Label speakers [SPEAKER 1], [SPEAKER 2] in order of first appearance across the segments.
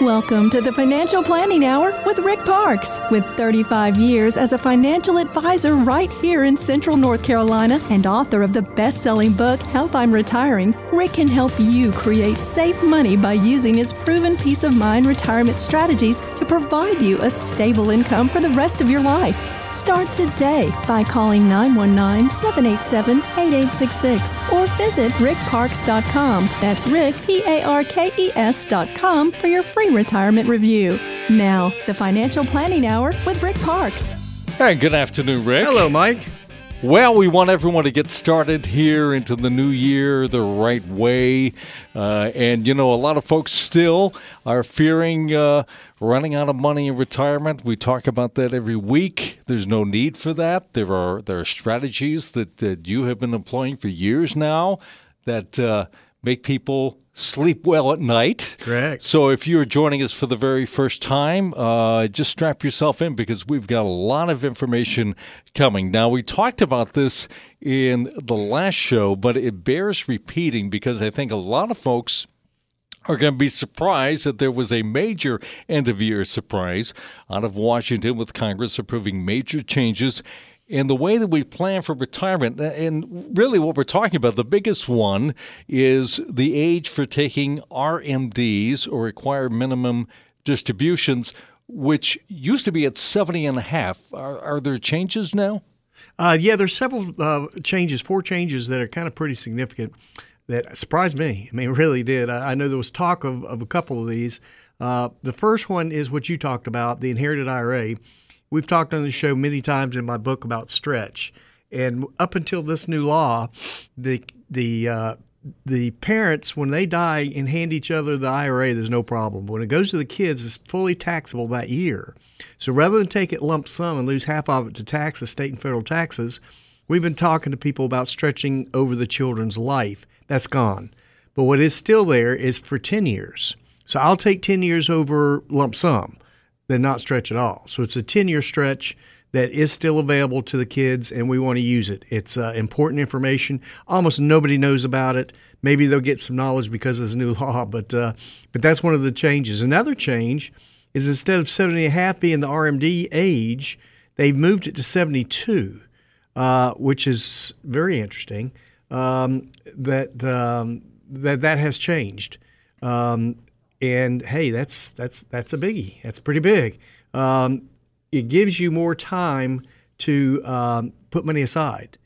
[SPEAKER 1] Welcome to the Financial Planning Hour with Rick Parkes. With 35 years as a financial advisor right here in Central North Carolina and author of the best selling book, Help I'm Retiring, Rick can help you create safe money by using his proven peace of mind retirement strategies to provide you a stable income for the rest of your life. Start today by calling 919 787 8866 or visit rickparkes.com. That's Rick, P A R K E S.com for your free retirement review. Now, the Financial Planning Hour with Rick Parkes.
[SPEAKER 2] Hey, good afternoon, Rick.
[SPEAKER 3] Hello, Mike.
[SPEAKER 2] Well, we want everyone to get started here into the new year the right way. Uh, and, you know, a lot of folks still are fearing uh, running out of money in retirement. We talk about that every week. There's no need for that. There are, there are strategies that, that you have been employing for years now that uh, make people sleep well at night.
[SPEAKER 3] Correct.
[SPEAKER 2] So if you're joining us for the very first time, uh, just strap yourself in because we've got a lot of information coming. Now, we talked about this in the last show, but it bears repeating because I think a lot of folks are going to be surprised that there was a major end of year surprise out of Washington with Congress approving major changes and the way that we plan for retirement, and really what we're talking about, the biggest one is the age for taking RMDs or required minimum distributions, which used to be at 70 and a half. Are, are there changes now?
[SPEAKER 3] Uh, yeah, there's several uh, changes, four changes that are kind of pretty significant that surprised me. I mean, really did. I, I know there was talk of, of a couple of these. Uh, the first one is what you talked about, the inherited IRA. We've talked on the show many times in my book about stretch, and up until this new law, the the uh, the parents when they die and hand each other the IRA, there's no problem. But When it goes to the kids, it's fully taxable that year. So rather than take it lump sum and lose half of it to taxes, state and federal taxes, we've been talking to people about stretching over the children's life. That's gone. But what is still there is for 10 years. So I'll take 10 years over lump sum than not stretch at all. So it's a 10 year stretch that is still available to the kids, and we want to use it. It's uh, important information. Almost nobody knows about it. Maybe they'll get some knowledge because of this new law, but uh, but that's one of the changes. Another change is instead of 70 and a half being the RMD age, they've moved it to 72, uh, which is very interesting. Um, that um, that that has changed. Um, and hey, that's that's that's a biggie. That's pretty big. Um, it gives you more time to um, put money aside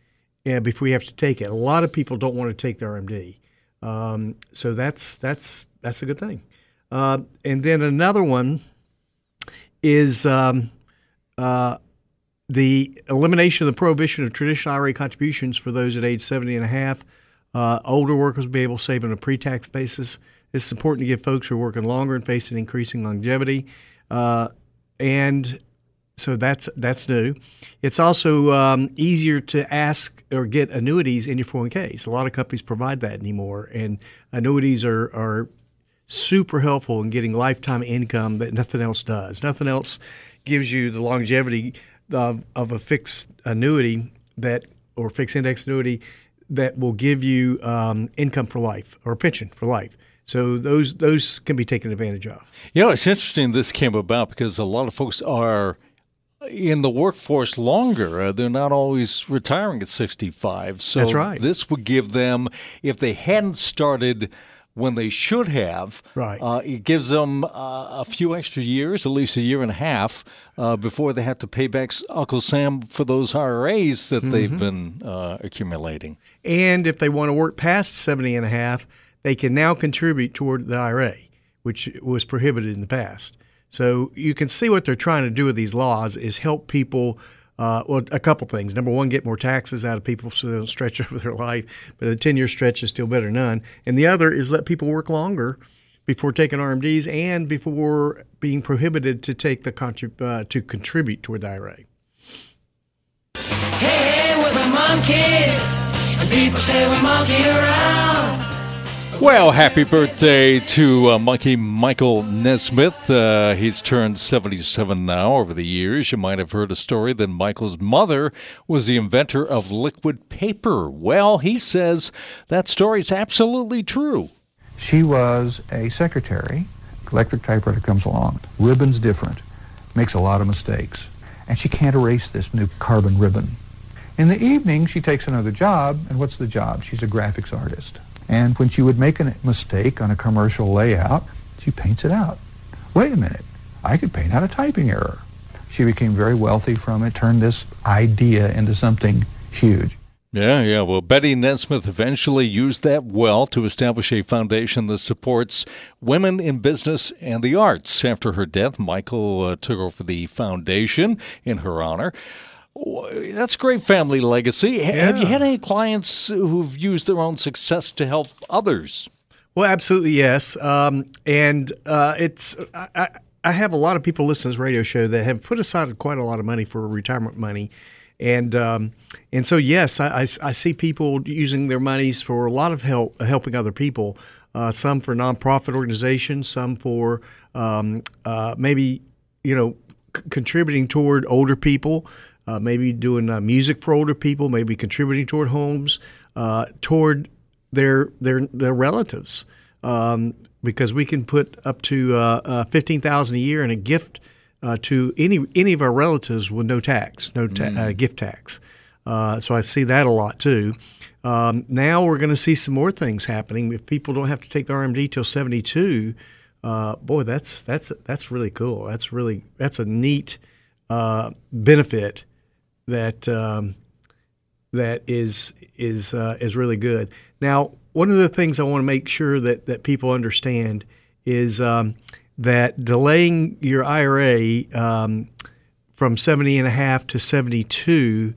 [SPEAKER 3] uh, before you have to take it. A lot of people don't want to take their RMD, um, so that's that's that's a good thing. Uh, and then another one is um, uh, the elimination of the prohibition of traditional IRA contributions for those at age 70 and a half. Uh, older workers will be able to save on a pre-tax basis. It's important to give folks who are working longer and facing increasing longevity. Uh, and so that's that's new. It's also um, easier to ask or get annuities in your 401ks. A lot of companies provide that anymore, and annuities are, are super helpful in getting lifetime income that nothing else does. Nothing else gives you the longevity of, of a fixed annuity that or fixed index annuity that will give you um, income for life or pension for life. So those those can be taken advantage of.
[SPEAKER 2] You know, it's interesting this came about because a lot of folks are in the workforce longer. Uh, they're not always retiring at 65. So
[SPEAKER 3] That's right.
[SPEAKER 2] this would give them, if they hadn't started when they should have,
[SPEAKER 3] right.
[SPEAKER 2] Uh, it gives them uh, a few extra years, at least a year and a half, uh, before they have to pay back Uncle Sam for those IRAs that mm-hmm. they've been uh, accumulating.
[SPEAKER 3] And if they want to work past 70 and a half, they can now contribute toward the IRA, which was prohibited in the past. So you can see what they're trying to do with these laws is help people. Uh, well, a couple things. Number one, get more taxes out of people so they don't stretch over their life. But a 10 year stretch is still better than none. And the other is let people work longer before taking RMDs and before being prohibited to take the contrib- uh, to contribute toward the IRA.
[SPEAKER 4] Hey, hey, we're the Monkees, and people say we monkey around.
[SPEAKER 2] Well, happy birthday to uh, Monkee Michael Nesmith. Uh, he's turned 77 now over the years. You might have heard a story that Michael's mother was the inventor of liquid paper. Well, he says that story is absolutely true.
[SPEAKER 5] She was a secretary electric typewriter comes along. Ribbon's different, makes a lot of mistakes. And she can't erase this new carbon ribbon. In the evening, she takes another job, and what's the job? She's a graphics artist. And when she would make a mistake on a commercial layout, she paints it out. Wait a minute, I could paint out a typing error. She became very wealthy from it, turned this idea into something huge.
[SPEAKER 2] Yeah, yeah. Well, Bette Nesmith eventually used that well to establish a foundation that supports women in business and the arts. After her death, Michael uh, took over the foundation in her honor. That's a great family legacy.
[SPEAKER 3] Yeah.
[SPEAKER 2] Have you had any clients who've used their own success to help others?
[SPEAKER 3] Well, absolutely yes. Um, and uh, it's I, I have a lot of people listening to this radio show that have put aside quite a lot of money for retirement money, and um, and so yes, I, I, I see people using their monies for a lot of help helping other people. Uh, some for nonprofit organizations, some for um, uh, maybe you know c- contributing toward older people uh, maybe doing uh, music for older people, maybe contributing toward homes, uh, toward their their their relatives, um, because we can put up to uh, uh, fifteen thousand a year in a gift uh, to any any of our relatives with no tax, no ta- gift tax. so I see that a lot too. Um, now we're going to see some more things happening. If people don't have to take the RMD till seventy two, boy, that's that's that's really cool. That's really that's a neat benefit that um, that is is uh, is really good. Now, one of the things I want to make sure that that people understand is um, that delaying your IRA um, from 70 and a half to 72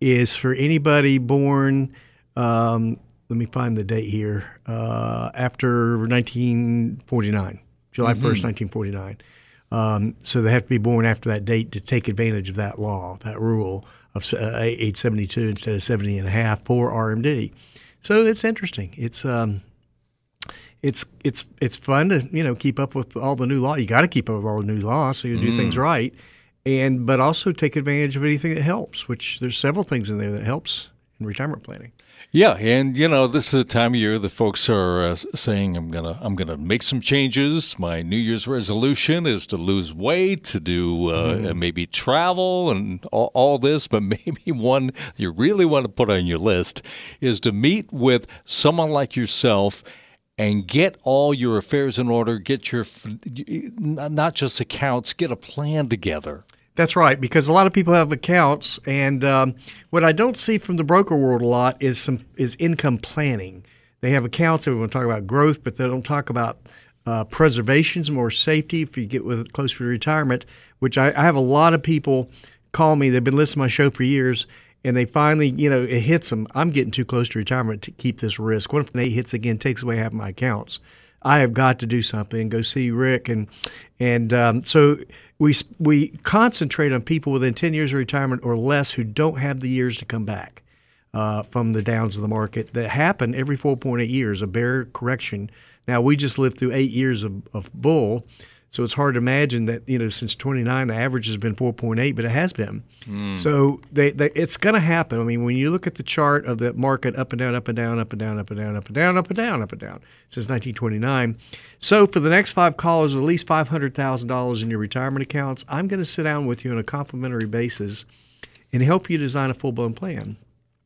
[SPEAKER 3] is for anybody born. Um, let me find the date here. Uh, after 1949, July 1st, 1949. Um, so they have to be born after that date to take advantage of that law, that rule of uh, age 72 instead of 70 and a half for RMD. So it's interesting. It's um, it's it's it's fun to you know keep up with all the new law. You got to keep up with all the new laws so you do things right, and but also take advantage of anything that helps. Which there's several things in there that helps in retirement planning.
[SPEAKER 2] Yeah, and you know this is a time of year that folks are uh, saying, "I'm gonna, I'm gonna make some changes." My New Year's resolution is to lose weight, to do uh, maybe travel, and all, all this. But maybe one you really want to put on your list is to meet with someone like yourself and get all your affairs in order. Get your not just accounts, get a plan together.
[SPEAKER 3] That's right, because a lot of people have accounts, and um, what I don't see from the broker world a lot is some is income planning. They have accounts that we want to talk about growth, but they don't talk about uh, preservations, more safety if you get with close to retirement. Which I, I have a lot of people call me. They've been listening to my show for years, and they finally, you know, it hits them. I'm getting too close to retirement to keep this risk. What if Nate hits again, takes away half my accounts? I have got to do something go see Rick and and um, so we we concentrate on people within 10 years of retirement or less who don't have the years to come back uh, from the downs of the market that happen every 4.8 years, a bear correction. Now we just lived through eight years of, of bull, so it's hard to imagine that you know since 29 the average has been 4.8, but it has been. Hmm. So they, they it's going to happen. I mean, when you look at the chart of the market up and down, up and down, up and down, up and down, up and down, up and down, up and down since 1929. So for the next five callers, at least $500,000 in your retirement accounts, I'm going to sit down with you on a complimentary basis and help you design a full blown plan.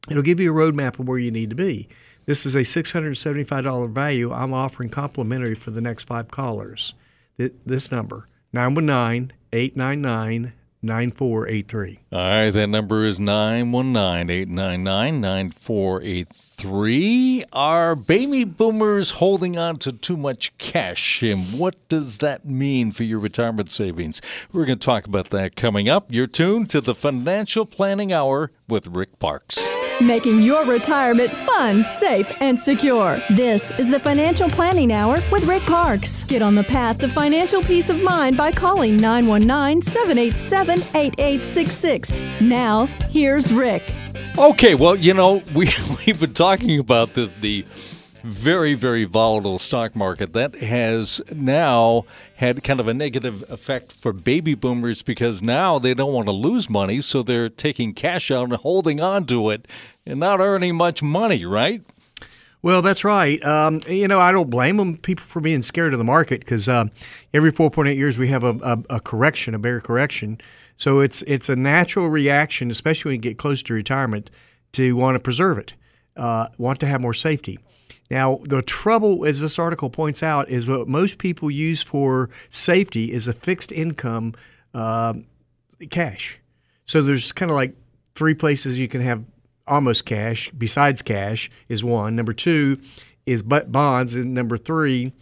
[SPEAKER 3] It'll give you a roadmap of where you need to be. This is a $675 value I'm offering complimentary for the next five callers. Th- This number, 919 899 9483.
[SPEAKER 2] All right, that number is 919 899 9483. Are baby boomers holding on to too much cash? And what does that mean for your retirement savings? We're going to talk about that coming up. You're tuned to the Financial Planning Hour with Rick Parkes.
[SPEAKER 1] Making your retirement fun, safe, and secure. This is the Financial Planning Hour with Rick Parkes. Get on the path to financial peace of mind by calling 919 787 8866. Now, here's Rick.
[SPEAKER 2] Okay, well, you know, we, we've been talking about the, the very, very volatile stock market that has now had kind of a negative effect for baby boomers because now they don't want to lose money, so they're taking cash out and holding on to it and not earning much money, right?
[SPEAKER 3] Well, that's right. Um, you know, I don't blame them people for being scared of the market because uh, every 4.8 years we have a, a, a, correction, a bear correction. So it's it's a natural reaction, especially when you get close to retirement, to want to preserve it, uh, want to have more safety. Now, the trouble, as this article points out, is what most people use for safety is a fixed income uh, cash. So there's kind of like three places you can have almost cash. Besides cash is one. Number two is bonds, and number three,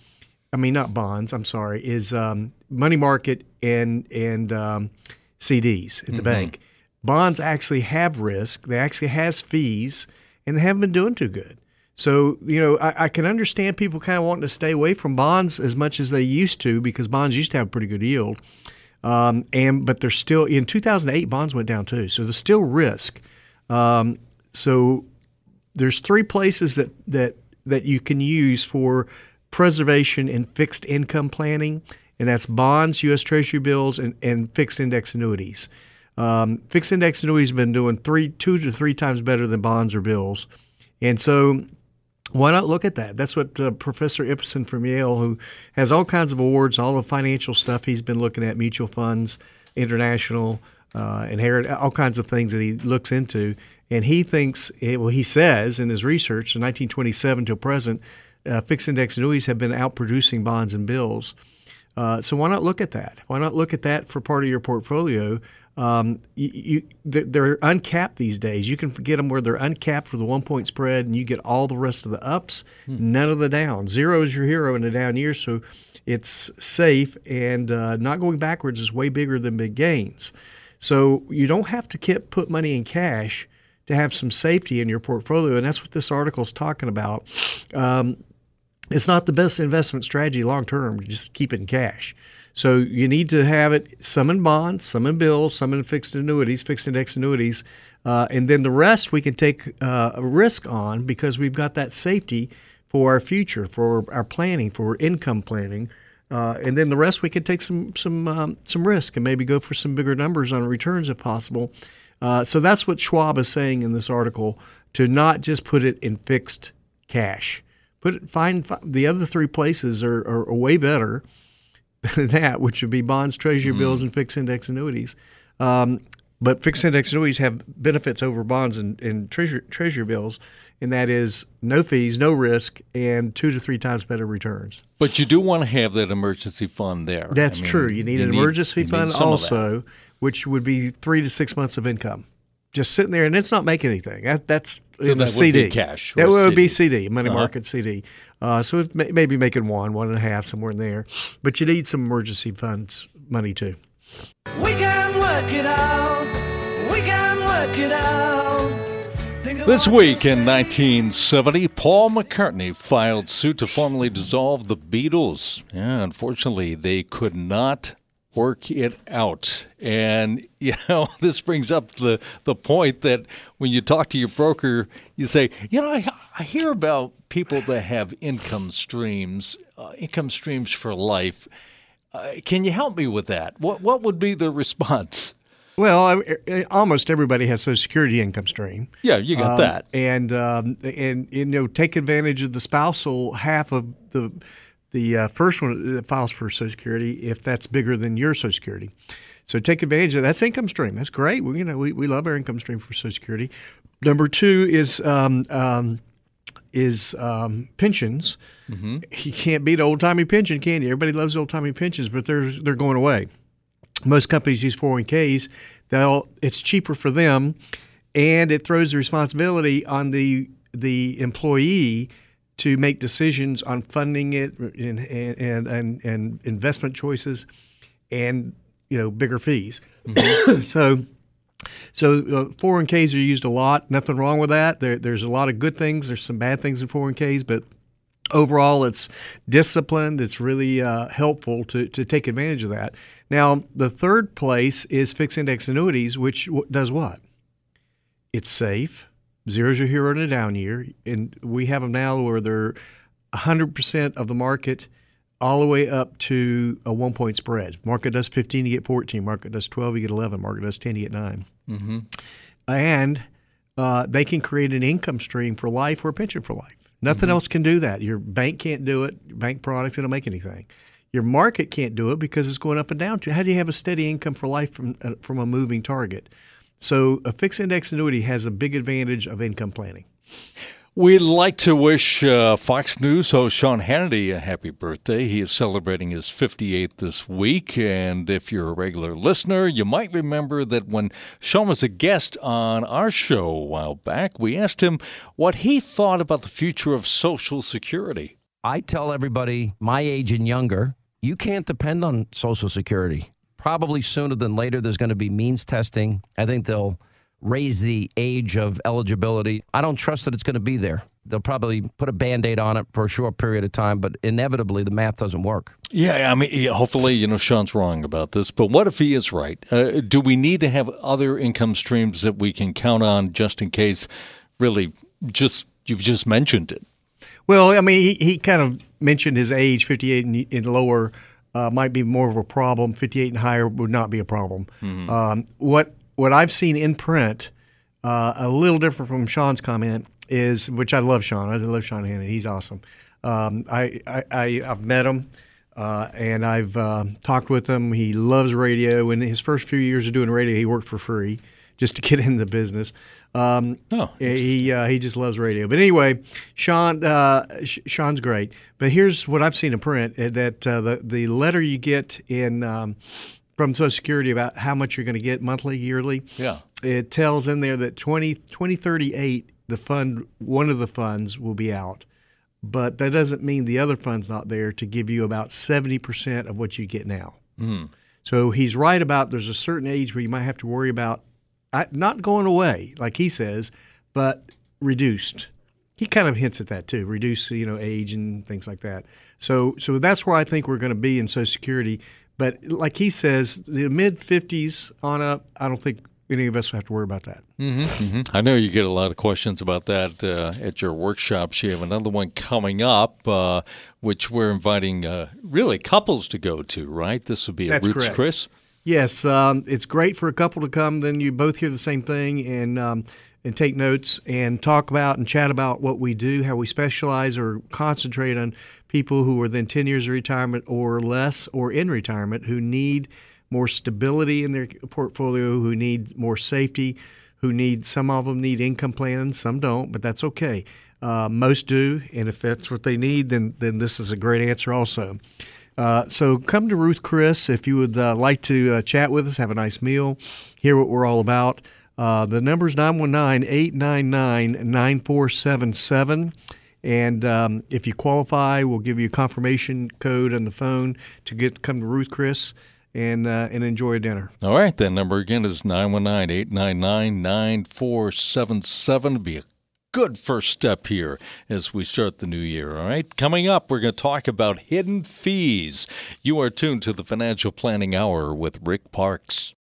[SPEAKER 3] I mean not bonds. I'm sorry, is um, money market and and um, CDs at the mm-hmm. bank. Bonds actually have risk. They actually has fees, and they haven't been doing too good. So, you know, I, I, can understand people kind of wanting to stay away from bonds as much as they used to because bonds used to have a pretty good yield. Um, and but there's still in 2008 bonds went down too, so there's still risk. Um, so there's three places that that that you can use for preservation and fixed income planning, and that's bonds, U.S. Treasury bills, and, and fixed index annuities. Um, fixed index annuities have been doing three, two to three times better than bonds or bills, and so why not look at that? That's what uh, Professor Ibbotson from Yale, who has all kinds of awards, all the financial stuff he's been looking at, mutual funds, international, uh, inherit, all kinds of things that he looks into. And he thinks, eh, well, he says in his research, from 1927 till present, uh, fixed index annuities have been outproducing bonds and bills. Uh, so why not look at that? Why not look at that for part of your portfolio? Um, you, you, they're uncapped these days. You can get them where they're uncapped with a one point spread, and you get all the rest of the ups, hmm. none of the downs. Zero is your hero in a down year, so it's safe and uh, not going backwards is way bigger than big gains. So you don't have to keep, put money in cash to have some safety in your portfolio, and that's what this article is talking about. Um, it's not the best investment strategy long term. Just keep it in cash. So you need to have it some in bonds, some in bills, some in fixed annuities, fixed index annuities, uh, and then the rest we can take uh, a risk on because we've got that safety for our future, for our planning, for income planning. Uh, and then the rest we can take some some um, some risk and maybe go for some bigger numbers on returns if possible. Uh, so that's what Schwab is saying in this article to not just put it in fixed cash. Put it, find, find the other three places are, are, are way better that, which would be bonds, treasury mm-hmm. bills, and fixed index annuities. Um, but fixed index annuities have benefits over bonds and, and treasury, treasury bills, and that is no fees, no risk, and two to three times better returns.
[SPEAKER 2] But you do want to have that emergency fund there.
[SPEAKER 3] That's I mean, true. You need you an need, emergency fund also, which would be three to six months of income. Just sitting there, and it's not making anything. That, that's
[SPEAKER 2] so that CD. cash.
[SPEAKER 3] That would CD. be CD, money uh-huh. market CD. Uh, so it may, maybe making one, one and a half, somewhere in there. But you need some emergency funds money too. We can work it out.
[SPEAKER 2] We can work it out. This week in 1970, Paul McCartney filed suit to formally dissolve the Beatles. Yeah, unfortunately, they could not work it out. And you know, this brings up the the point that when you talk to your broker, you say, you know, I, I hear about people that have income streams, uh, income streams for life. Uh, can you help me with that? What what would be the response?
[SPEAKER 3] Well, I, almost everybody has Social Security income stream.
[SPEAKER 2] Yeah, you got um, that,
[SPEAKER 3] and um, and you know, take advantage of the spousal half of the the uh, first one that files for Social Security if that's bigger than your Social Security. So take advantage of that. that's income stream. That's great. We, you know, we, we love our income stream for Social Security. Number two is um, um, is um, pensions. Mm-hmm. You can't beat old timey pension, can you? Everybody loves old timey pensions, but they're they're going away. Most companies use 401ks. They'll it's cheaper for them, and it throws the responsibility on the the employee to make decisions on funding it and, and, and, and investment choices and you know bigger fees. Mm-hmm. so so uh, 401ks are used a lot. Nothing wrong with that. There, there's a lot of good things. There's some bad things in 401ks, but overall it's disciplined. It's really uh, helpful to, to take advantage of that. Now, the third place is fixed index annuities, which does what? It's safe Zero's your hero in a down year, and we have them now where they're 100% of the market all the way up to a one point spread. Market does 15, you get 14. Market does 12, you get 11. Market does 10, you get 9. Mm-hmm. And uh, they can create an income stream for life or a pension for life. Nothing else can do that. Your bank can't do it. Your bank products don't make anything. Your market can't do it because it's going up and down. How do you have a steady income for life from uh, from a moving target? So a fixed index annuity has a big advantage of income planning.
[SPEAKER 2] We'd like to wish uh, Fox News host Sean Hannity a happy birthday. He is celebrating his 58th this week. And if you're a regular listener, you might remember that when Sean was a guest on our show a while back, we asked him what he thought about the future of Social Security.
[SPEAKER 6] I tell everybody my age and younger, you can't depend on Social Security. Probably sooner than later, there's going to be means testing. I think they'll raise the age of eligibility. I don't trust that it's going to be there. They'll probably put a band aid on it for a short period of time, but inevitably the math doesn't work.
[SPEAKER 2] Yeah, I mean, hopefully, you know, Sean's wrong about this, but what if he is right? Uh, do we need to have other income streams that we can count on just in case, really, just you've just mentioned it?
[SPEAKER 3] Well, I mean, he, he kind of mentioned his age, 58 and, and lower. Uh, might be more of a problem. 58 and higher would not be a problem. Um, what what I've seen in print, uh, a little different from Sean's comment, is which I love Sean. I love Sean Hannity. He's awesome. Um, I, I, I I've met him. Uh, and I've uh, talked with him. He loves radio. In his first few years of doing radio, he worked for free just to get in the business. Um,
[SPEAKER 2] Oh,
[SPEAKER 3] he uh, he just loves radio. But anyway, Sean uh, Sh- Sean's great. But here's what I've seen in print: uh, that uh, the the letter you get in um, from Social Security about how much you're going to get monthly, yearly.
[SPEAKER 2] Yeah.
[SPEAKER 3] It tells in there that 20, 2038, the fund, one of the funds will be out. But that doesn't mean the other fund's not there to give you about 70% of what you get now. So he's right about there's a certain age where you might have to worry about I- not going away, like he says, but reduced. He kind of hints at that too, reduce you know age and things like that. So so that's where I think we're going to be in Social Security. But like he says, the mid 50s on up, I don't think any of us will have to worry about that.
[SPEAKER 2] I know you get a lot of questions about that uh, at your workshops. You have another one coming up, uh, which we're inviting uh, really couples to go to, right? This would be a
[SPEAKER 3] That's
[SPEAKER 2] Ruth's
[SPEAKER 3] correct.
[SPEAKER 2] Chris.
[SPEAKER 3] Yes, um, it's great for a couple to come. Then you both hear the same thing and um, and take notes and talk about and chat about what we do, how we specialize or concentrate on people who are then ten years of retirement or less, or in retirement, who need more stability in their portfolio, who need more safety, who need some of them need income plans, some don't, but that's okay. Uh, most do, and if that's what they need, then then this is a great answer also. Uh, so come to Ruth Chris if you would uh, like to uh, chat with us, have a nice meal, hear what we're all about. Uh, the number is 919 899 9477. And um, if you qualify, we'll give you a confirmation code on the phone to get come to Ruth Chris and uh, and enjoy a dinner.
[SPEAKER 2] All right, that number again is 919 899 9477. Be a good first step here as we start the new year. All right, coming up, we're going to talk about hidden fees. You are tuned to the Financial Planning Hour with Rick Parkes.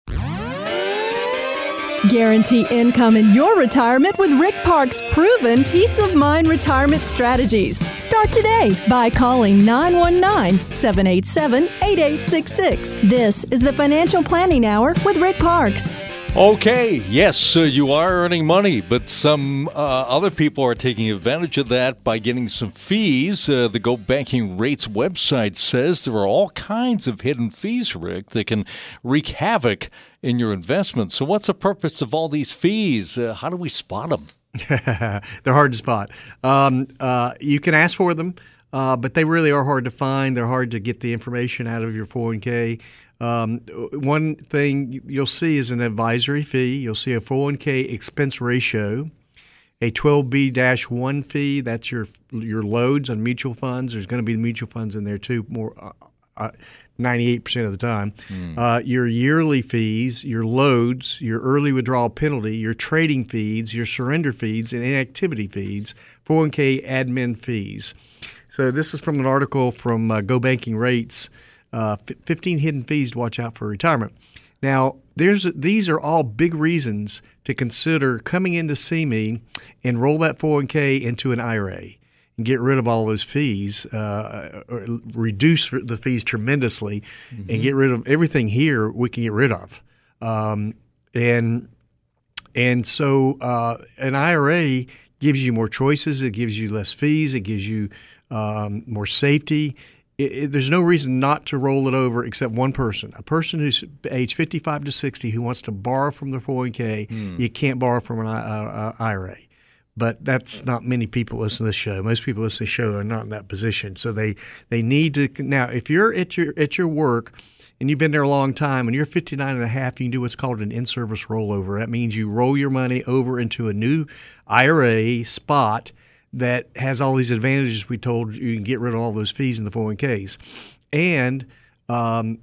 [SPEAKER 1] Guarantee income in your retirement with Rick Parkes' proven peace of mind retirement strategies. Start today by calling 919 787 8866. This is the Financial Planning Hour with Rick Parkes.
[SPEAKER 2] Okay, yes, uh, you are earning money, but some uh, other people are taking advantage of that by getting some fees. Uh, the Go Banking Rates website says there are all kinds of hidden fees, Rick, that can wreak havoc in your investments. So, what's the purpose of all these fees? Uh, how do we spot them?
[SPEAKER 3] They're hard to spot. Um, uh, you can ask for them, uh, but they really are hard to find. They're hard to get the information out of your 401k. Um, one thing you'll see is an advisory fee. You'll see a 401k expense ratio, a 12B-1 fee. That's your your loads on mutual funds. There's going to be mutual funds in there too. More. Uh, uh, 98% of the time. Uh, your yearly fees, your loads, your early withdrawal penalty, your trading fees, your surrender fees, and inactivity fees, 401k admin fees. So, this is from an article from uh, Go Banking Rates uh, 15 hidden fees to watch out for retirement. Now, there's these are all big reasons to consider coming in to see me and roll that 401k into an IRA and get rid of all those fees, uh, or reduce the fees tremendously, and get rid of everything here we can get rid of. Um, and and so uh, an IRA gives you more choices. It gives you less fees. It gives you um, more safety. It, it, there's no reason not to roll it over except one person. A person who's age 55 to 60 who wants to borrow from their 401k, you can't borrow from an uh, uh, IRA. But that's not many people listen to this show. Most people listen to the show are not in that position. So they, they need to now if you're at your at your work and you've been there a long time and you're 59 and a half, you can do what's called an in-service rollover. That means you roll your money over into a new IRA spot that has all these advantages we told you. You can get rid of all those fees in the 401ks. And um,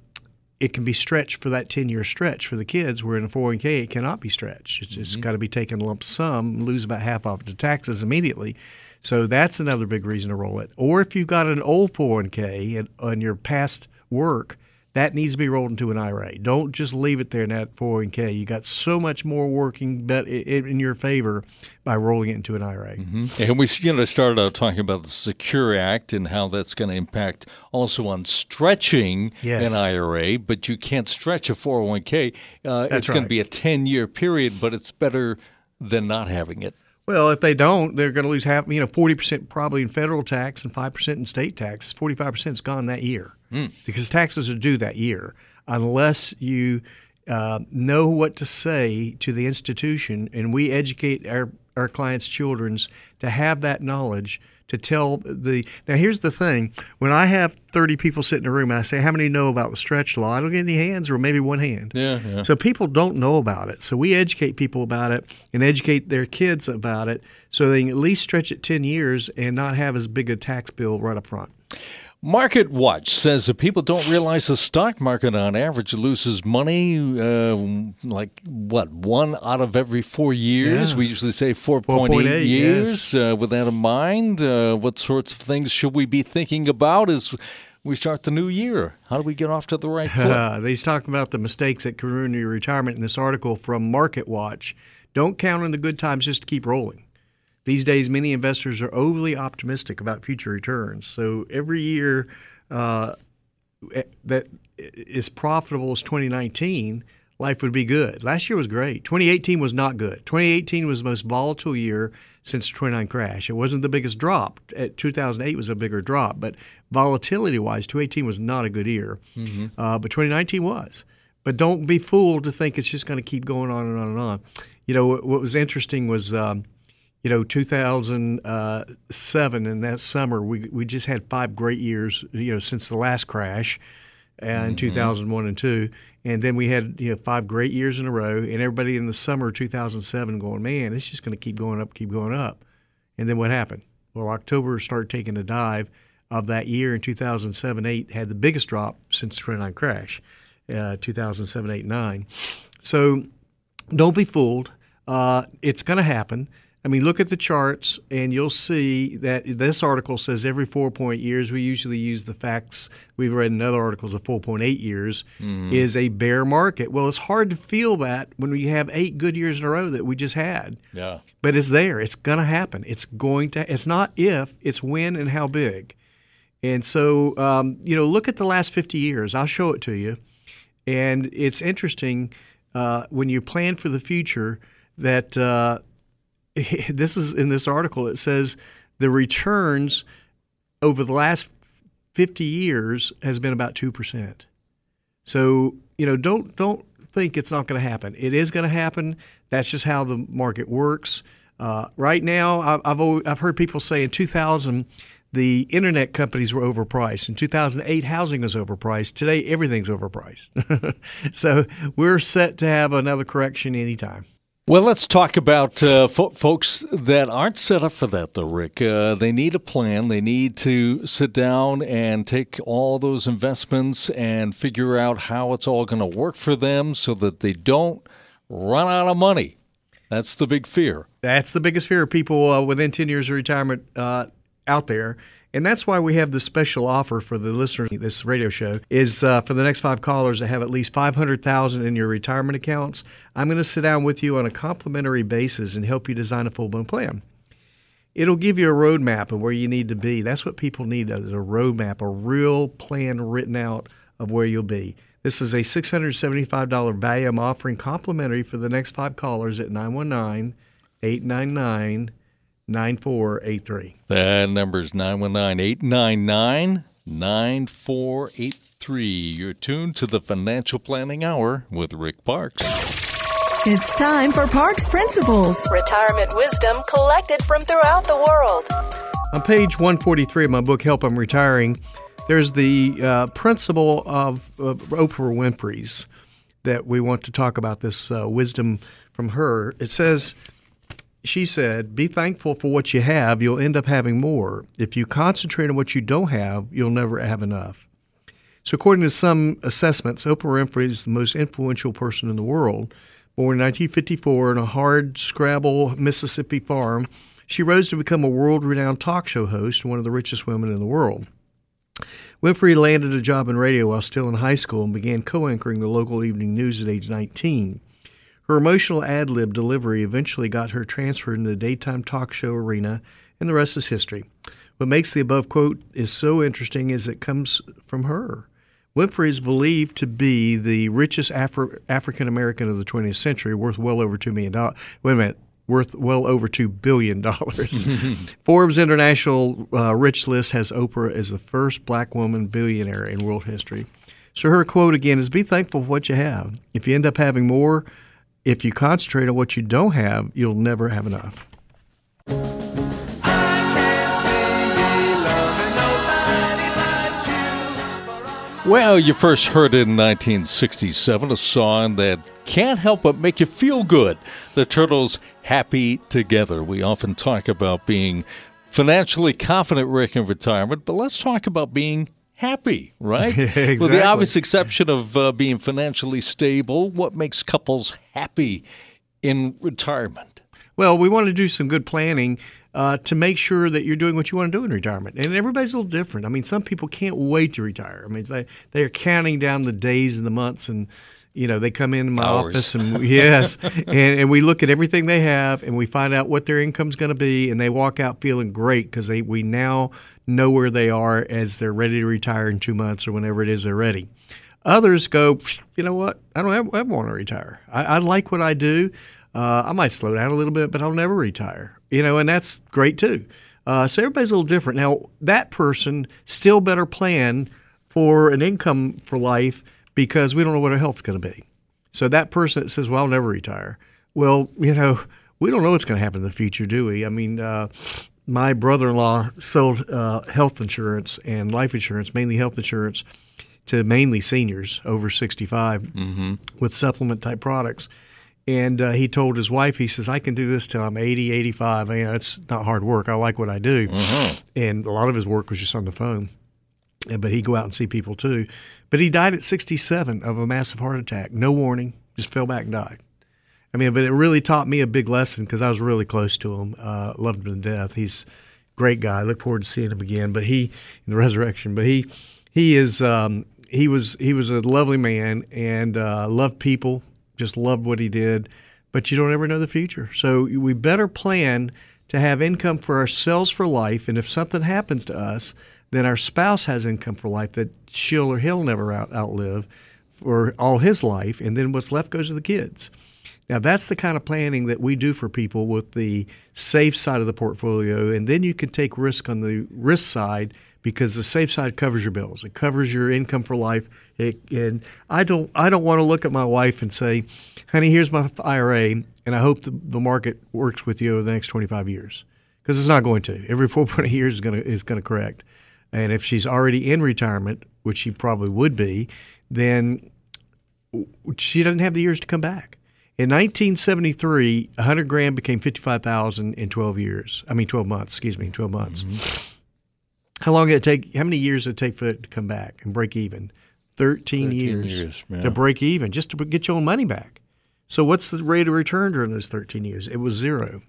[SPEAKER 3] it can be stretched for that 10 year stretch for the kids, where in a 401k it cannot be stretched. It's, it's got to be taken lump sum, lose about half off the taxes immediately. So that's another big reason to roll it. Or if you've got an old 401k and on your past work, that needs to be rolled into an IRA. Don't just leave it there in that 401k. You got so much more working bet- in your favor by rolling it into an IRA.
[SPEAKER 2] And we you know started out talking about the Secure Act and how that's going to impact also on stretching
[SPEAKER 3] Yes.
[SPEAKER 2] an IRA, but you can't stretch a 401k. Uh, it's going to be a 10 year period, but it's better than not having it.
[SPEAKER 3] Well, if they don't, they're going to lose half, you know, 40% probably in federal tax and 5% in state tax. 45% is gone that year because taxes are due that year unless you uh, know what to say to the institution. And we educate our, our clients' children's to have that knowledge to tell the. Now, here's the thing when I have 30 people sit in a room and I say, How many know about the stretch law? I don't get any hands or maybe one hand.
[SPEAKER 2] Yeah, yeah.
[SPEAKER 3] So people don't know about it. So we educate people about it and educate their kids about it so they can at least stretch it 10 years and not have as big a tax bill right up front.
[SPEAKER 2] Market Watch says that people don't realize the stock market on average loses money uh, like what one out of every four years.
[SPEAKER 3] Yeah.
[SPEAKER 2] We usually say four point
[SPEAKER 3] 4.8,
[SPEAKER 2] eight
[SPEAKER 3] yes.
[SPEAKER 2] years. Uh, with that in mind, uh, what sorts of things should we be thinking about as we start the new year? How do we get off to the right foot?
[SPEAKER 3] He's talking about the mistakes ruin your retirement in this article from Market Watch. Don't count on the good times, just to keep rolling. These days, many investors are overly optimistic about future returns. So every year uh, that is profitable as 2019, life would be good. Last year was great. 2018 was not good. 2018 was the most volatile year since the 29 crash. It wasn't the biggest drop. 2008 was a bigger drop, but volatility-wise, 2018 was not a good year. Uh, but 2019 was. But don't be fooled to think it's just going to keep going on and on and on. You know what, what was interesting was. Um, you know, 2007 and that summer, we we just had five great years. You know, since the last crash, and 2001 and two, and then we had you know five great years in a row. And everybody in the summer of 2007 going, man, it's just going to keep going up, keep going up. And then what happened? Well, October started taking a dive of that year in 2007 8 had the biggest drop since the 29 crash, uh, 2007 8 9. So don't be fooled. Uh, it's going to happen. I mean, look at the charts, and you'll see that this article says every 4.8 years. We usually use the facts we've read in other articles of 4.8 years is a bear market. Well, it's hard to feel that when we have eight good years in a row that we just had.
[SPEAKER 2] Yeah.
[SPEAKER 3] But it's there. It's going to happen. It's going to. It's not if. It's when and how big. And so, um, you know, look at the last 50 years. I'll show it to you. And it's interesting uh, when you plan for the future that uh, this is in this article. It says the returns over the last 50 years has been about two percent. So you know, don't don't think it's not going to happen. It is going to happen. That's just how the market works. Uh, right now, I- I've always, I've heard people say in 2000 the internet companies were overpriced. In 2008, housing was overpriced. Today, everything's overpriced. so we're set to have another correction anytime.
[SPEAKER 2] Well, let's talk about uh, fo- folks that aren't set up for that, though, Rick. Uh, they need a plan. They need to sit down and take all those investments and figure out how it's all going to work for them so that they don't run out of money. That's the big fear.
[SPEAKER 3] That's the biggest fear of people uh, within 10 years of retirement uh, out there. And that's why we have this special offer for the listeners of this radio show is uh, for the next five callers that have at least 500000 in your retirement accounts, I'm going to sit down with you on a complimentary basis and help you design a full-blown plan. It'll give you a roadmap of where you need to be. That's what people need is a roadmap, a real plan written out of where you'll be. This is a $675 value I'm offering complimentary for the next five callers at 919 899 9483.
[SPEAKER 2] That number's 919 899 9483. You're tuned to the Financial Planning Hour with Rick Parkes.
[SPEAKER 1] It's time for Parkes Principles, retirement wisdom collected from throughout the world.
[SPEAKER 3] On page 143 of my book, Help I'm Retiring, there's the uh, principle of, of Oprah Winfrey's that we want to talk about this uh, wisdom from her. It says, she said, Be thankful for what you have, you'll end up having more. If you concentrate on what you don't have, you'll never have enough. So, according to some assessments, Oprah Winfrey is the most influential person in the world. Born in 1954 on a hard scrabble Mississippi farm, she rose to become a world renowned talk show host and one of the richest women in the world. Winfrey landed a job in radio while still in high school and began co anchoring the local evening news at age 19. Her emotional ad lib delivery eventually got her transferred into the daytime talk show arena, and the rest is history. What makes the above quote is so interesting is it comes from her. Winfrey is believed to be the richest Afri- African American of the 20th century, worth well over $2 million. Wait a minute, worth well over $2 billion. Forbes International uh, Rich List has Oprah as the first black woman billionaire in world history. So her quote again is Be thankful for what you have. If you end up having more, if you concentrate on what you don't have, you'll never have enough.
[SPEAKER 2] Well, you first heard it in 1967, a song that can't help but make you feel good. The Turtles' Happy Together. We often talk about being financially confident, Rick, in retirement, but let's talk about being happy, right?
[SPEAKER 3] exactly.
[SPEAKER 2] With the obvious exception of uh, being financially stable, what makes couples happy in retirement?
[SPEAKER 3] Well, we want to do some good planning uh, to make sure that you're doing what you want to do in retirement. And everybody's a little different. I mean, some people can't wait to retire. I mean, they they are counting down the days and the months, and you know they come in my
[SPEAKER 2] Hours.
[SPEAKER 3] office and yes, and, and we look at everything they have, and we find out what their income's going to be, and they walk out feeling great because they we now know where they are as they're ready to retire in two months or whenever it is they're ready. Others go, you know what? I don't ever, ever want to retire. I, I like what I do. Uh, I might slow down a little bit, but I'll never retire. You know, and that's great too. Uh, so everybody's a little different. Now, that person still better plan for an income for life because we don't know what our health's going to be. So that person that says, "Well, I'll never retire," well, you know, we don't know what's going to happen in the future, do we? I mean, uh, my brother-in-law sold uh, health insurance and life insurance, mainly health insurance, to mainly seniors over 65 with supplement type products. And uh, he told his wife, he says, I can do this till I'm 80, 85. You know, it's not hard work. I like what I do. And a lot of his work was just on the phone. But he'd go out and see people too. But he died at 67 of a massive heart attack. No warning, just fell back and died. I mean, but it really taught me a big lesson because I was really close to him. Uh, loved him to death. He's a great guy. I look forward to seeing him again. But he in the resurrection. But he he is um, he was he was a lovely man and uh, loved people. Just loved what he did. But you don't ever know the future. So we better plan to have income for ourselves for life. And if something happens to us, then our spouse has income for life that she'll or he'll never out, outlive for all his life. And then what's left goes to the kids. Now, that's the kind of planning that we do for people with the safe side of the portfolio. And then you can take risk on the risk side because the safe side covers your bills. It covers your income for life. It, and I don't, I don't want to look at my wife and say, honey, here's my IRA, and I hope the, the market works with you over the next 25 years. Because it's not going to. Every 4.8 years is going to, is going to correct. And if she's already in retirement, which she probably would be, then she doesn't have the years to come back. In 1973, 100 grand became 55,000 in 12 years. I mean, 12 months. Excuse me, 12 months. Mm-hmm. How long did it take? How many years did it take for it to come back and break even? 13,
[SPEAKER 2] 13
[SPEAKER 3] years,
[SPEAKER 2] years, yeah.
[SPEAKER 3] to break even, just to get your own money back. So, what's the rate of return during those 13 years? It was zero.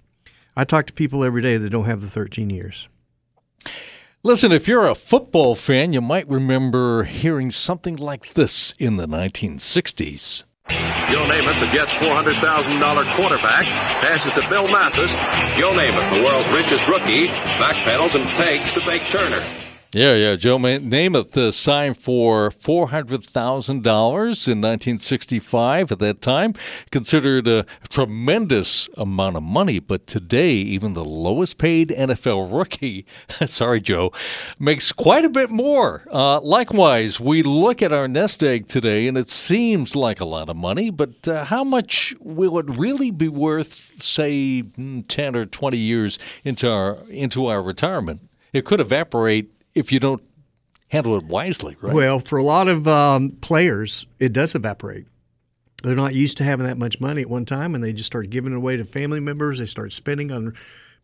[SPEAKER 3] I talk to people every day that don't have the 13 years.
[SPEAKER 2] Listen, if you're a football fan, you might remember hearing something like this in the 1960s.
[SPEAKER 7] Joe Namath, the Jets' $400,000 quarterback, passes to Bill Mathis. Joe Namath, the world's richest rookie, backpedals and takes to fake Turner.
[SPEAKER 2] Yeah, yeah. Joe Namath uh, signed for $400,000 in 1965 at that time. Considered a tremendous amount of money, but today, even the lowest paid NFL rookie, sorry, Joe, makes quite a bit more. Uh, likewise, we look at our nest egg today, and it seems like a lot of money, but uh, how much will it really be worth, say, mm, 10 or 20 years into our, into our retirement? It could evaporate if you don't handle it wisely, right?
[SPEAKER 3] Well, for a lot of um, players, it does evaporate. They're not used to having that much money at one time, and they just start giving it away to family members. They start spending on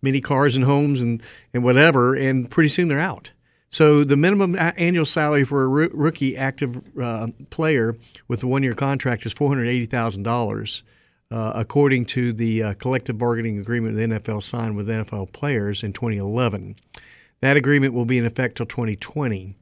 [SPEAKER 3] many cars and homes and, and whatever, and pretty soon they're out. So the minimum annual salary for a rookie active uh, player with a one-year contract is four hundred eighty thousand uh, dollars, according to the uh, collective bargaining agreement the NFL signed with NFL players in 2011. That agreement will be in effect till 2020.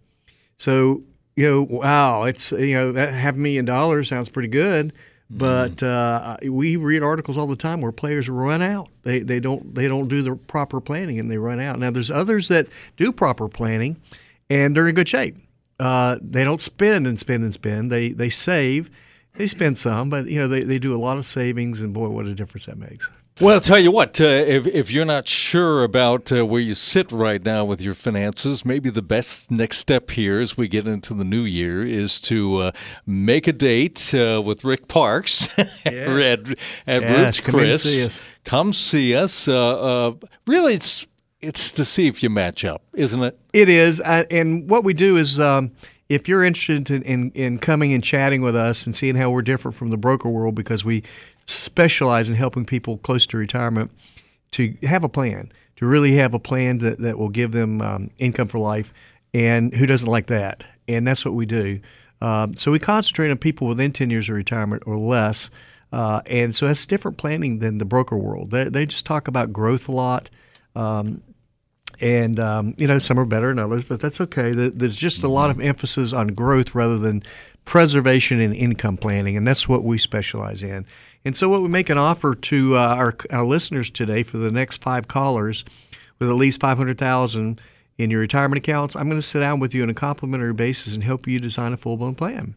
[SPEAKER 3] So, you know, wow, it's, you know, that half a million dollars sounds pretty good. But mm-hmm. uh, we read articles all the time where players run out. They, they don't they don't do the proper planning and they run out. Now there's others that do proper planning, and they're in good shape. Uh, they don't spend and spend and spend. They they save. They spend some, but you know they, they do a lot of savings, and boy, what a difference that makes.
[SPEAKER 2] Well, I'll tell you what, uh, if, if you're not sure about uh, where you sit right now with your finances, maybe the best next step here as we get into the new year is to uh, make a date uh, with Rick Parkes yes. at, at Ruth's
[SPEAKER 3] come
[SPEAKER 2] Chris.
[SPEAKER 3] See us.
[SPEAKER 2] Come see us. Uh, uh, really, it's it's to see if you match up, isn't it?
[SPEAKER 3] It is. and what we do is. Um, if you're interested in, in, in, coming and chatting with us and seeing how we're different from the broker world because we specialize in helping people close to retirement to have a plan, to really have a plan that, that will give them um, income for life. And who doesn't like that? And that's what we do. Um, so we concentrate on people within 10 years of retirement or less. Uh, and so that's different planning than the broker world. They, they just talk about growth a lot. Um, and um, you know some are better than others, but that's okay. There's just a lot of emphasis on growth rather than preservation and income planning, and that's what we specialize in. And so, what we make an offer to uh, our, our listeners today for the next five callers with at least five hundred thousand in your retirement accounts, I'm going to sit down with you on a complimentary basis and help you design a full blown plan.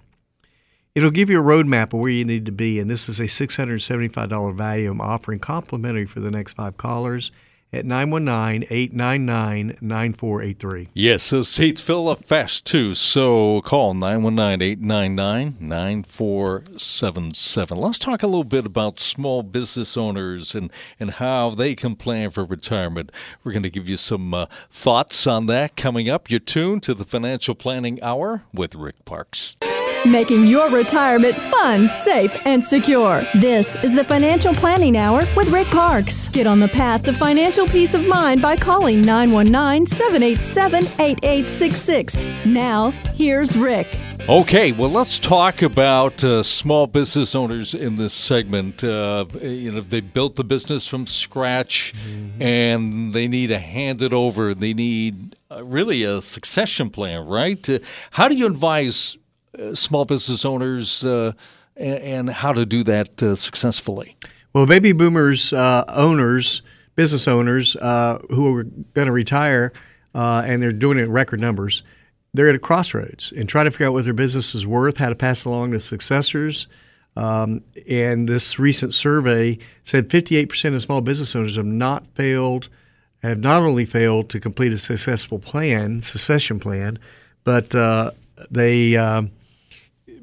[SPEAKER 3] It'll give you a roadmap of where you need to be, and this is a $675 value I'm offering complimentary for the next five callers at 919-899-9483.
[SPEAKER 2] Yes, those seats fill up fast too. So call 919-899-9477. Let's talk a little bit about small business owners and, and how they can plan for retirement. We're going to give you some uh, thoughts on that coming up. You're tuned to the Financial Planning Hour with Rick Parkes
[SPEAKER 1] making your retirement fun, safe, and secure. This is the Financial Planning Hour with Rick Parkes. Get on the path to financial peace of mind by calling 919 787 8866. Now, here's Rick.
[SPEAKER 2] Okay, well, let's talk about uh, small business owners in this segment. Uh, you know, they built the business from scratch, mm-hmm. and they need to hand it over. They need uh, really a succession plan, right? Uh, how do you advise small business owners uh, and, and, how to do that uh, successfully?
[SPEAKER 3] Well, baby boomers uh, owners, business owners uh, who are going to retire uh, and they're doing it in record numbers, they're at a crossroads and trying to figure out what their business is worth, how to pass along to successors. Um, and this recent survey said 58% of small business owners have not failed, have not only failed to complete a successful plan, succession plan, but uh, they um,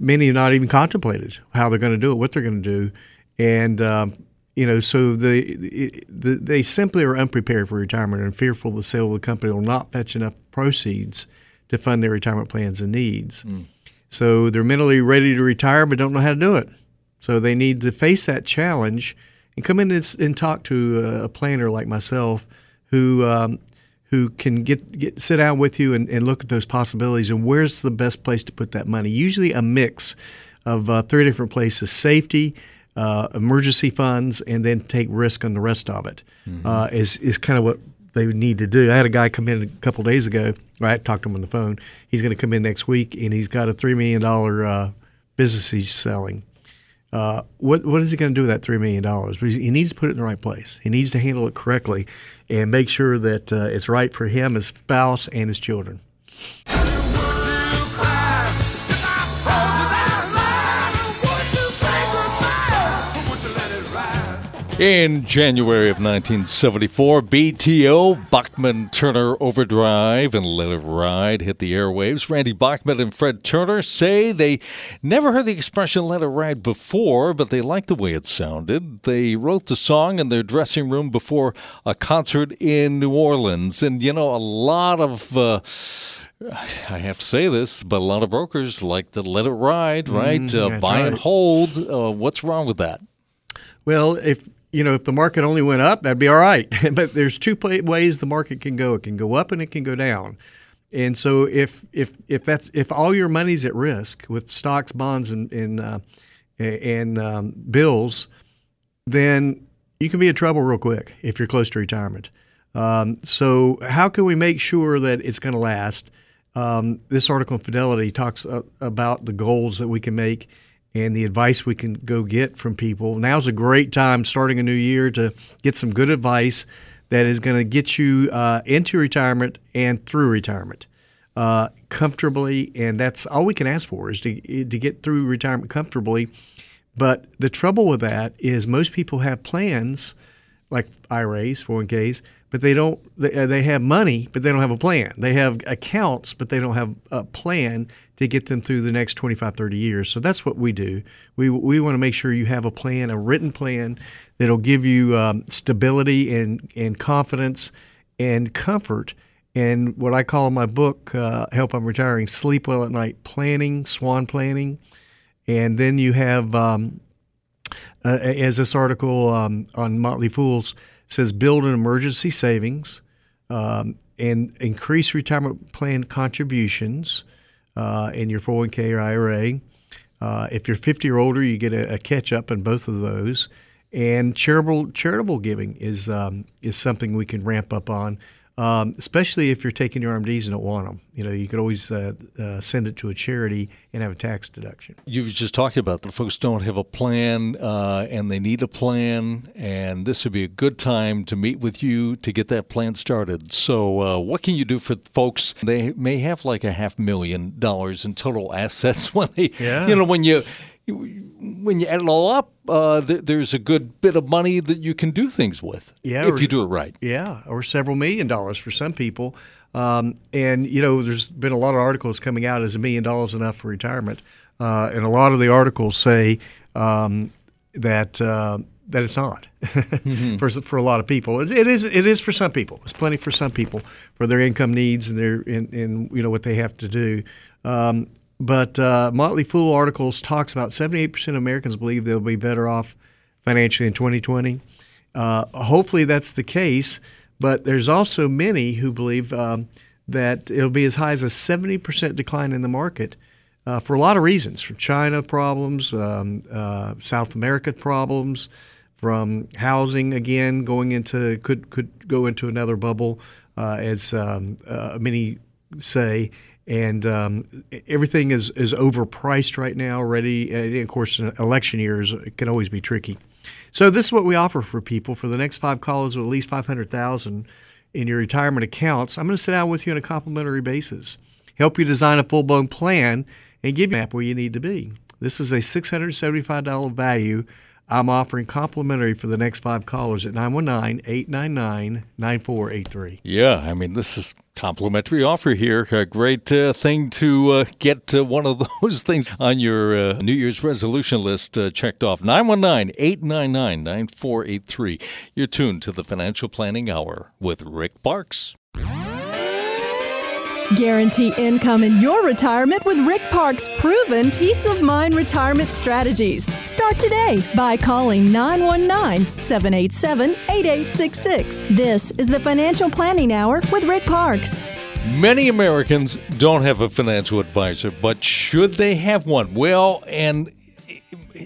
[SPEAKER 3] many have not even contemplated how they're going to do it, what they're going to do, and um, you know, so the, the, they simply are unprepared for retirement and fearful the sale of the company will not fetch enough proceeds to fund their retirement plans and needs. Mm. So they're mentally ready to retire but don't know how to do it. So they need to face that challenge and come in and, and talk to a, a planner like myself who um, who can get, get sit down with you and, and look at those possibilities and where's the best place to put that money. Usually a mix of uh, three different places: safety, uh, emergency funds, and then take risk on the rest of it. Mm-hmm. Uh, is is kind of what they need to do. I had a guy come in a couple days ago. I talked to him on the phone. He's going to come in next week, and he's got a three million dollar uh, business he's selling. Uh, what what is he going to do with that three million dollars? He needs to put it in the right place. He needs to handle it correctly, and make sure that uh, it's right for him, his spouse, and his children.
[SPEAKER 2] In January of 1974, BTO, Bachman Turner Overdrive, and Let It Ride hit the airwaves. Randy Bachman and Fred Turner say they never heard the expression Let It Ride before, but they liked the way it sounded. They wrote the song in their dressing room before a concert in New Orleans. And, you know, a lot of. Uh, I have to say this, but a lot of brokers like to let it ride, right?
[SPEAKER 3] Mm,
[SPEAKER 2] uh, buy
[SPEAKER 3] right.
[SPEAKER 2] and hold. Uh, what's wrong with that?
[SPEAKER 3] Well, if you know if the market only went up, that'd be all right. but there's two ways the market can go. It can go up and it can go down. And so if if if that's if all your money's at risk with stocks, bonds, and and uh, and um, bills, then you can be in trouble real quick if you're close to retirement. Um, so how can we make sure that it's going to last? Um, this article in Fidelity talks uh, about the goals that we can make and the advice we can go get from people. Now's a great time, starting a new year, to get some good advice that is going to get you uh, into retirement and through retirement uh, comfortably. And that's all we can ask for is to to get through retirement comfortably. But the trouble with that is most people have plans like IRAs, 401ks, but they don't. They, uh, they have money, but they don't have a plan. They have accounts, but they don't have a plan to get them through the next 25, 30 years. So that's what we do. We we want to make sure you have a plan, a written plan that'll give you um, stability and and confidence and comfort. And what I call in my book, uh, Help I'm Retiring, Sleep Well at Night Planning, Swan Planning. And then you have um, uh, as this article um, on Motley Fools says, build an emergency savings um, and increase retirement plan contributions uh, in your 401k or IRA. Uh, if you're 50 or older, you get a, a catch up in both of those. And charitable charitable giving is um, is something we can ramp up on, um, especially if you're taking your RMDs and don't want them. You know, you could always uh, uh, send it to a charity and have a tax deduction.
[SPEAKER 2] You've just talked about the folks don't have a plan uh, and they need a plan, and this would be a good time to meet with you to get that plan started. So, uh, what can you do for folks? They may have like a half million dollars in total assets when they,
[SPEAKER 3] Yeah.
[SPEAKER 2] you know, when you. When you add it all up, uh, th- there's a good bit of money that you can do things with
[SPEAKER 3] Yeah,
[SPEAKER 2] if
[SPEAKER 3] or-
[SPEAKER 2] you do it right.
[SPEAKER 3] Yeah, or several million dollars for some people. Um, and you know, there's been a lot of articles coming out. Is a million dollars enough for retirement? Uh, and a lot of the articles say um, that uh, that it's not for for a lot of people. It, it is it is for some people. It's plenty for some people for their income needs and their and, and you know what they have to do. Um, but uh, Motley Fool articles talks about 78% of Americans believe they'll be better off financially in 2020. Uh, hopefully that's the case, but there's also many who believe um, that it'll be as high as a 70% decline in the market uh, for a lot of reasons from China problems, um, uh, South America problems, from housing again going into could could go into another bubble, uh, as um, uh, many say. And um, everything is, is overpriced right now already. And of course, election years can always be tricky. So this is what we offer for people for the next five callers with at least five hundred thousand in your retirement accounts. I'm going to sit down with you on a complimentary basis, help you design a full blown plan, and give you a map where you need to be. This is a six hundred seventy five dollar value. I'm offering complimentary for the next five callers at 919-899-9483.
[SPEAKER 2] Yeah, I mean, this is complimentary offer here. A great uh, thing to uh, get uh, one of those things on your uh, New Year's resolution list uh, checked off. 919-899-9483. You're tuned to the Financial Planning Hour with Rick Parkes.
[SPEAKER 1] Guarantee income in your retirement with Rick Parkes' proven peace of mind retirement strategies. Start today by calling 919 787 8866. This is the Financial Planning Hour with Rick Parkes.
[SPEAKER 2] Many Americans don't have a financial advisor, but should they have one? Well, and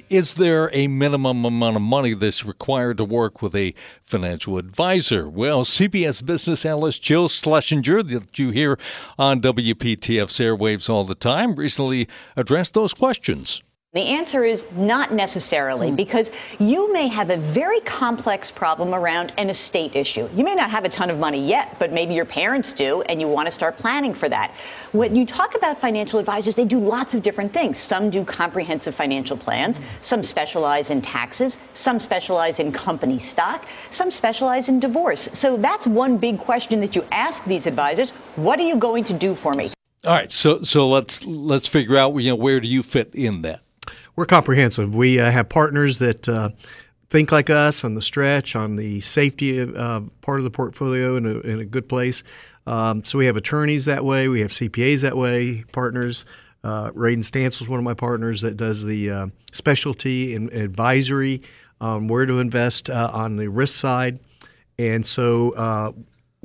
[SPEAKER 2] is there a minimum amount of money that's required to work with a financial advisor? Well, CBS business analyst Jill Schlesinger, that you hear on WPTF's airwaves all the time, recently addressed those questions.
[SPEAKER 8] The answer is not necessarily,
[SPEAKER 3] Hmm.
[SPEAKER 8] because you may have a very complex problem around an estate issue. You may not have a ton of money yet, but maybe your parents do, and you want to start planning for that. When you talk about financial advisors, they do lots of different things. Some do comprehensive financial plans, some specialize in taxes, some specialize in company stock, some specialize in divorce. So that's one big question that you ask these advisors what are you going to do for me?
[SPEAKER 2] All right, so so let's let's figure out you know where do you fit in that.
[SPEAKER 3] We're comprehensive. We uh, have partners that uh, think like us on the stretch, on the safety uh, part of the portfolio in a, in a good place. Um, so we have attorneys that way. We have CPAs that way, partners. Uh, Raiden is one of my partners that does the uh, specialty and advisory on where to invest uh, on the risk side. And so uh,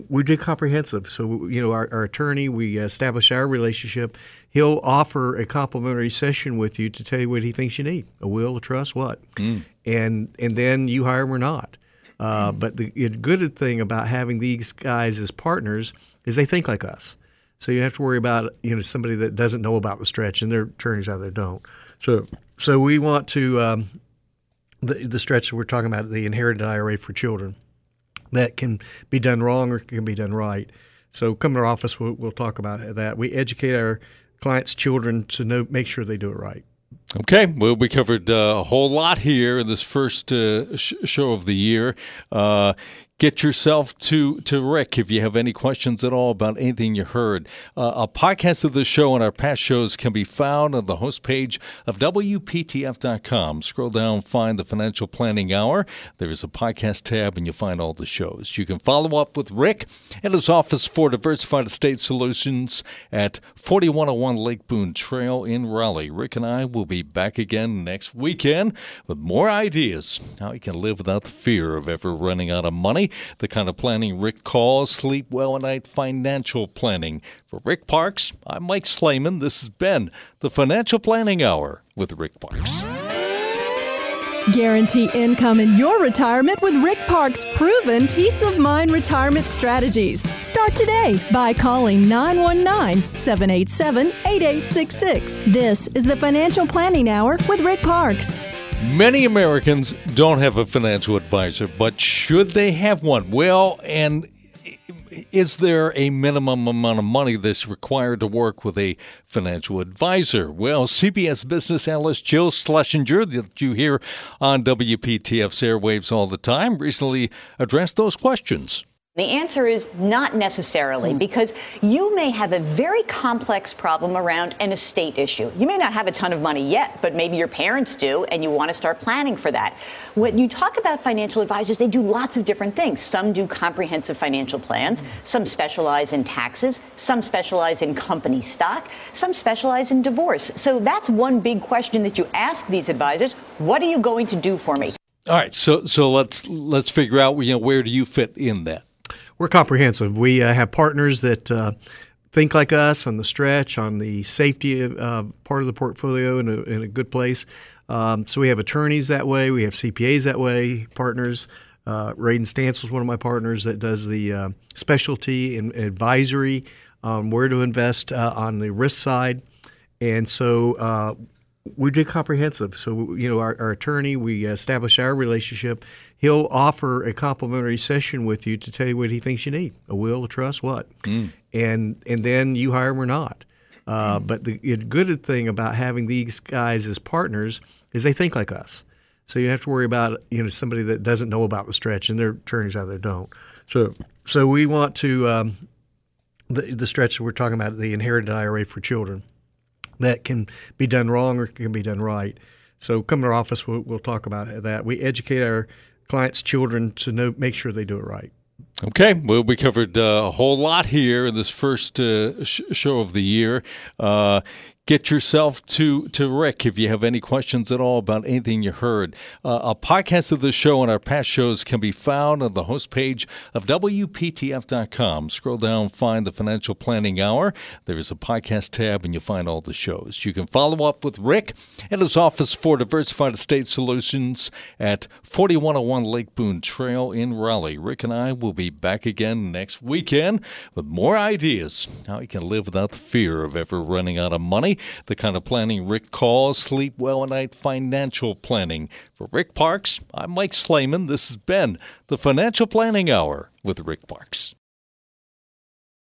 [SPEAKER 3] we do comprehensive. So, you know, our, our attorney, we establish our relationship. He'll offer a complimentary session with you to tell you what he thinks you need a will, a trust, what. And, and then you hire him or not. Uh, but the good thing about having these guys as partners is they think like us. So you have to worry about you know somebody that doesn't know about the stretch, and their attorneys out there don't. So so we want to um, the the stretch that we're talking about the inherited IRA for children that can be done wrong or can be done right. So come to our office, we'll, we'll talk about that. We educate our clients' children to know make sure they do it right.
[SPEAKER 2] Okay, well, we covered uh, a whole lot here in this first uh, sh- show of the year. Uh, get yourself to, to Rick if you have any questions at all about anything you heard. Uh, a podcast of the show and our past shows can be found on the host page of WPTF.com. Scroll down, find the Financial Planning Hour. There is a podcast tab, and you'll find all the shows. You can follow up with Rick at his office for Diversified Estate Solutions at 4101 Lake Boone Trail in Raleigh. Rick and I will be back again next weekend with more ideas how you can live without the fear of ever running out of money the kind of planning Rick calls sleep well at night financial planning. For Rick Parkes, I'm Mike Slayman. This has been the Financial Planning Hour with Rick Parkes.
[SPEAKER 1] Guarantee income in your retirement with Rick Parkes' proven peace of mind retirement strategies. Start today by calling 919 787 8866. This is the Financial Planning Hour with Rick Parkes.
[SPEAKER 2] Many Americans don't have a financial advisor, but should they have one? Well, and is there a minimum amount of money that's required to work with a financial advisor? Well, CBS business analyst Jill Schlesinger, that you hear on WPTF's airwaves all the time, recently addressed those questions.
[SPEAKER 8] The answer is not necessarily, hmm. because you may have a very complex problem around an estate issue. You may not have a ton of money yet, but maybe your parents do, and you want to start planning for that. When you talk about financial advisors, they do lots of different things. Some do comprehensive financial plans, hmm. some specialize in taxes, some specialize in company stock, some specialize in divorce. So that's one big question that you ask these advisors what are you going to do for me?
[SPEAKER 2] All right, so so let's let's figure out you know where do you fit in that.
[SPEAKER 3] We're comprehensive. We uh, have partners that uh, think like us on the stretch, on the safety uh, part of the portfolio in a, in a good place. Um, so we have attorneys that way. We have CPAs that way, partners. Uh, Raiden is one of my partners that does the uh, specialty and advisory on where to invest uh, on the risk side. And so uh, we do comprehensive. So, you know, our, our attorney, we establish our relationship. He'll offer a complimentary session with you to tell you what he thinks you need a will, a trust, what. And, and then you hire him or not. Uh, but the good thing about having these guys as partners is they think like us. So you have to worry about you know somebody that doesn't know about the stretch, and their attorneys out there don't. So so we want to um, the the stretch that we're talking about the inherited IRA for children that can be done wrong or can be done right. So come to our office, we'll, we'll talk about that. We educate our clients' children to know make sure they do it right.
[SPEAKER 2] Okay, well, we covered uh, a whole lot here in this first uh, sh- show of the year. Uh, get yourself to, to Rick if you have any questions at all about anything you heard. Uh, a podcast of the show and our past shows can be found on the host page of WPTF.com. Scroll down, find the Financial Planning Hour. There is a podcast tab, and you'll find all the shows. You can follow up with Rick at his office for Diversified Estate Solutions at 4101 Lake Boone Trail in Raleigh. Rick and I will be back again next weekend with more ideas how you can live without the fear of ever running out of money. The kind of planning Rick calls sleep well at night financial planning. For Rick Parkes, I'm Mike Slayman. This has been the Financial Planning Hour with Rick Parkes.